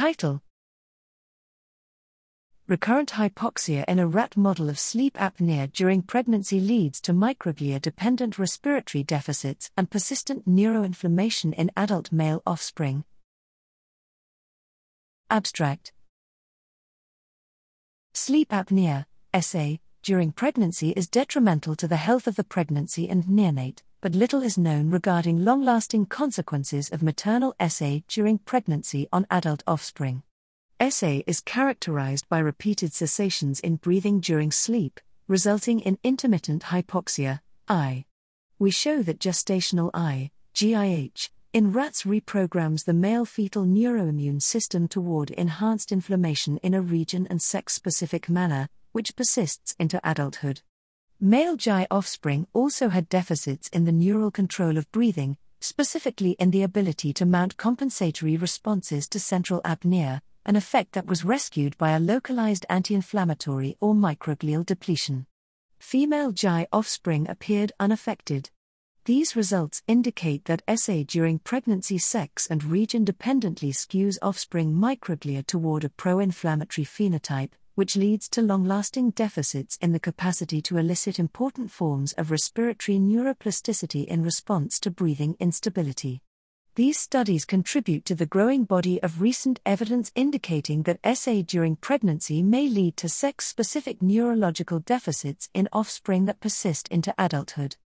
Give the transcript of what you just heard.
Title. Recurrent hypoxia in a rat model of sleep apnea during pregnancy leads to microglia dependent respiratory deficits and persistent neuroinflammation in adult male offspring. Abstract. Sleep apnea, SA, during pregnancy is detrimental to the health of the pregnancy and neonate, but little is known regarding long lasting consequences of maternal SA during pregnancy on adult offspring. SA is characterized by repeated cessations in breathing during sleep, resulting in intermittent hypoxia, IH. We show that gestational I, GIH, in rats reprograms the male fetal neuroimmune system toward enhanced inflammation in a region and sex specific manner, which persists into adulthood. Male GIH offspring also had deficits in the neural control of breathing, specifically in the ability to mount compensatory responses to central apnea, an effect that was rescued by a localized anti inflammatory or microglial depletion. Female GIH offspring appeared unaffected. These results indicate that SA during pregnancy sex and region dependently skews offspring microglia toward a pro inflammatory phenotype, which leads to long lasting deficits in the capacity to elicit important forms of respiratory neuroplasticity in response to breathing instability. These studies contribute to the growing body of recent evidence indicating that SA during pregnancy may lead to sex specific neurological deficits in offspring that persist into adulthood.